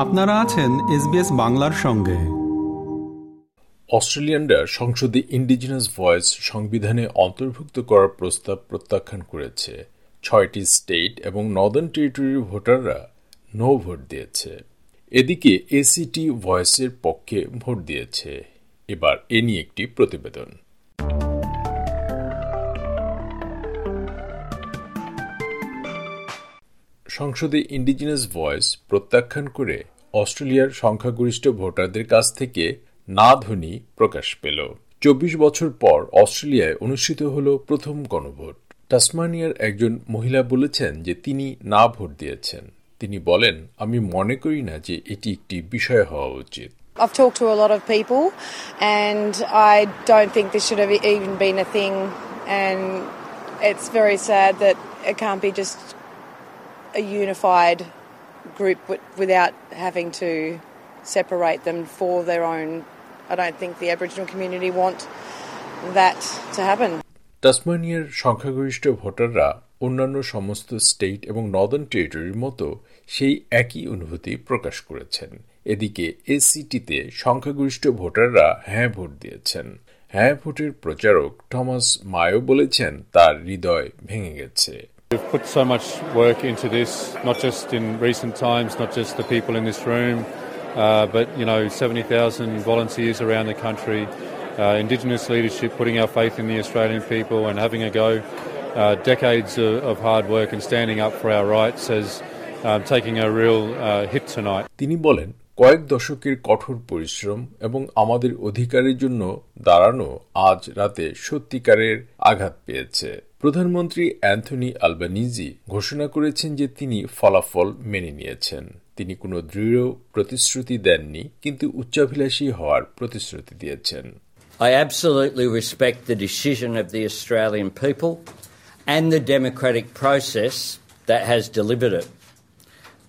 আপনারা আছেন এসবিএস বাংলার সঙ্গে। অস্ট্রেলিয়ানরা সংসদে ইন্ডিজিনাস ভয়েস সংবিধানে অন্তর্ভুক্ত করার প্রস্তাব প্রত্যাখ্যান করেছে। ছয়টি স্টেট এবং নর্দার্ন টেরিটরির ভোটাররা নো ভোট দিয়েছে। এদিকে এসিটি ভয়েসের পক্ষে ভোট দিয়েছে। এবার এ নিয়ে একটি প্রতিবেদন। সংসদে ইন্ডিজিনাস ভয়েস প্রত্যাখ্যান করে অস্ট্রেলিয়ার সংখ্যাগরিষ্ঠ ভোটারদের কাছ থেকে না ধ্বনি প্রকাশ পেল। চব্বিশ বছর পর অস্ট্রেলিয়ায় অনুষ্ঠিত হল প্রথম গণভোট। টাসমানিয়ার একজন মহিলা বলেছেন যে তিনি না ভোট দিয়েছেন। তিনি বলেন আমি মনে করি না যে এটি একটি বিষয় হওয়া উচিত। I've talked to a lot of people, and I don't think this should have even been a thing. And it's very sad that it can't be just a unified group without having to separate them for their own. I don't think the Aboriginal community want that to happen. টাসমানিয়ার সংখ্যাগরিষ্ঠ ভোটাররা অন্যান্য সমস্ত state এবং Northern টেরিটরির মতো সেই একই অনুভূতি প্রকাশ করেছেন এদিকে এসিটিতে সংখ্যাগরিষ্ঠ ভোটাররা হ্যাঁ ভোট দিয়েছেন হ্যাঁ ভোটের প্রচারক টমাস মায়ো বলেছেন, তার হৃদয় ভেঙে গেছে We've put so much work into this, not just in recent times, not just the people in this room, uh, but you know, 70,000 volunteers around the country, uh, Indigenous leadership, putting our faith in the Australian people and having a go. Uh, decades of, of, hard work and standing up for our rights as um, taking a real uh, hit tonight. তিনি বলেন কয়েক দশকের কঠোর পরিশ্রম এবং আমাদের অধিকারের জন্য দাঁড়ানো আজ রাতে সত্যিকারের আঘাত পেয়েছে প্রধানমন্ত্রী অ্যান্থনি আলবানিজি ঘোষণা করেছেন যে তিনি ফলাফল মেনে নিয়েছেন তিনি কোনো দৃঢ় প্রতিশ্রুতি দেননি কিন্তু উচ্চাভিলাষী হওয়ার প্রতিশ্রুতি দিয়েছেন I absolutely respect the decision of the Australian people and the democratic process that has delivered it.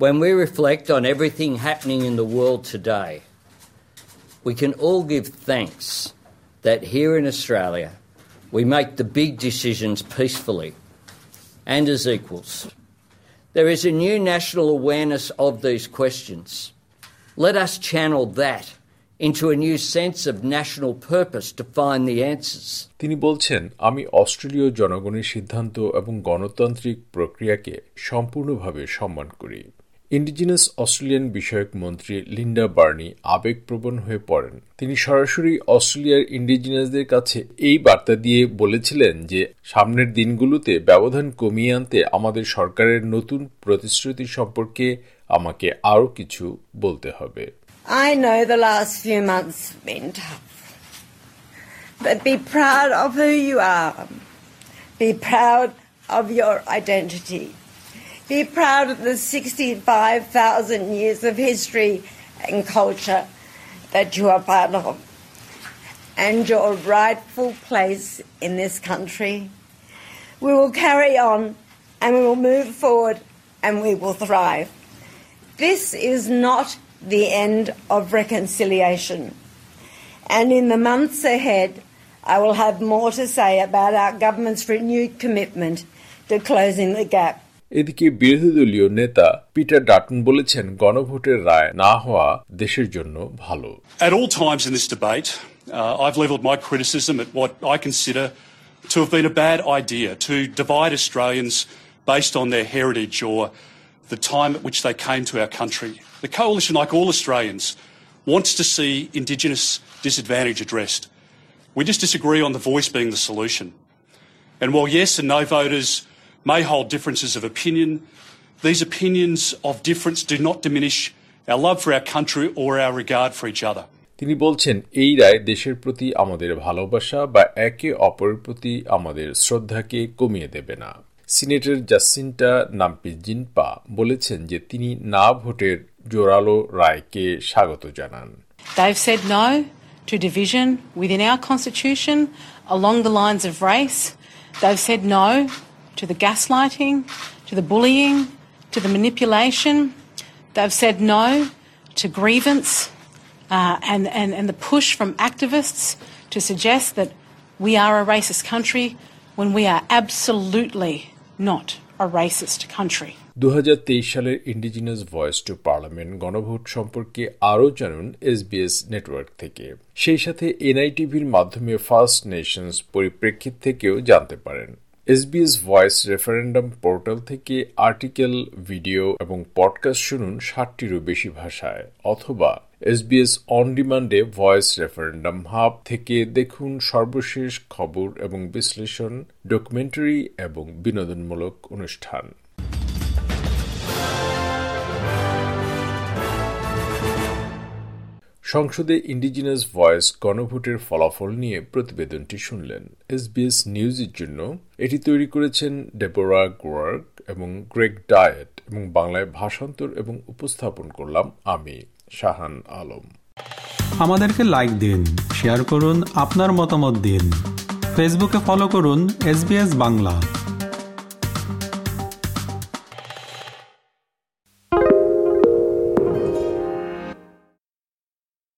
When we reflect on everything happening in the world today, we can all give thanks that here in Australia we make the big decisions peacefully and as equals. There is a new national awareness of these questions. Let us channel that into a new sense of national purpose to find the answers. তিনি বলছেন আমি অস্ট্রেলীয় জনগণের সিদ্ধান্ত এবং গণতান্ত্রিক প্রক্রিয়াকে সম্পূর্ণভাবে সম্মান করি ইন্ডিজিনাস অস্ট্রেলিয়ান বিষয়ক মন্ত্রী লিন্ডা বার্নি আবেগপ্রবণ হয়ে পড়েন তিনি সরাসরি অস্ট্রেলিয়ার ইন্ডিজিনাসদের কাছে এই বার্তা দিয়ে বলেছিলেন যে, সামনের দিনগুলোতে ব্যবধান কমিয়ে আনতে আমাদের সরকারের নতুন প্রতিশ্রুতি সম্পর্কে আমাকে আরও কিছু বলতে হবে I know the last few months have been tough. But be proud of who you are. Be proud of your identity. Be proud of the 65,000 years of history and culture that you are part of and your rightful place in this country. We will carry on and we will move forward and we will thrive. This is not the end of reconciliation. And in the months ahead, I will have more to say about our government's renewed commitment to closing the gap. এদিকে বিরোধী দলীয় নেতা Peter Dutton বলেছেন গণভোটের রায় না হওয়া দেশের জন্য ভালো At all times in this debate, uh, I've levelled my criticism at what I consider to have been a bad idea to divide Australians based on their heritage or the time at which they came to our country. The Coalition, like all Australians, wants to see Indigenous disadvantage addressed. We just disagree on the voice being the solution. And while yes and no voters may hold differences of opinion, these opinions of difference do not diminish our love for our country or our regard for each other. তিনি বলছেন এই রায় দেশের প্রতি আমাদের ভালোবাসা বা একে অপরের প্রতি আমাদের শ্রদ্ধাকে কমিয়ে দেবে না সিনেটর জাসিন্টা নাম্পি জিনপা বলেছেন যে তিনি না ভোটের জোরালো রায়কে স্বাগত জানান They've said no to division within our constitution along the lines of race. They've said no to the gaslighting, to the bullying, to the manipulation. They've said no to grievance uh, and, and, and the push from activists to suggest that we are a racist country when we are absolutely not a racist country. দু হাজার তেইশ সালের indigenous voice to parliament গণভোট সম্পর্কে আরও জানুন SBS network থেকে সেই সাথে এনআইটিভির মাধ্যমে ফার্স্ট নেশনস পরিপ্রেক্ষিত থেকেও জানতে পারেন এসবিএস ভয়েস রেফারেন্ডাম পোর্টাল থেকে আর্টিকেল, ভিডিও এবং পডকাস্ট শুনুন ষাটটিরও বেশি ভাষায়, অথবা এসবিএস অন ডিমান্ডে ভয়েস রেফারেন্ডাম হাব থেকে দেখুন সর্বশেষ খবর এবং বিশ্লেষণ, ডকুমেন্টারি এবং বিনোদনমূলক অনুষ্ঠান। সংসদে ইন্ডিজিনাস ভয়েস গণভোটের ফলাফল নিয়ে প্রতিবেদনটি শুনলেন। এসবিএস নিউজের জন্য এটি তৈরি করেছেন ডেবোরা গোয়ার্ক এবং গ্রেগ ডায়েট এবং বাংলায় ভাষান্তর এবং উপস্থাপন করলাম আমি, শাহান আলম। আমাদেরকে লাইক দিন শেয়ার করুন, আপনার মতামত দিন। ফেসবুকে ফলো করুন এস বাংলা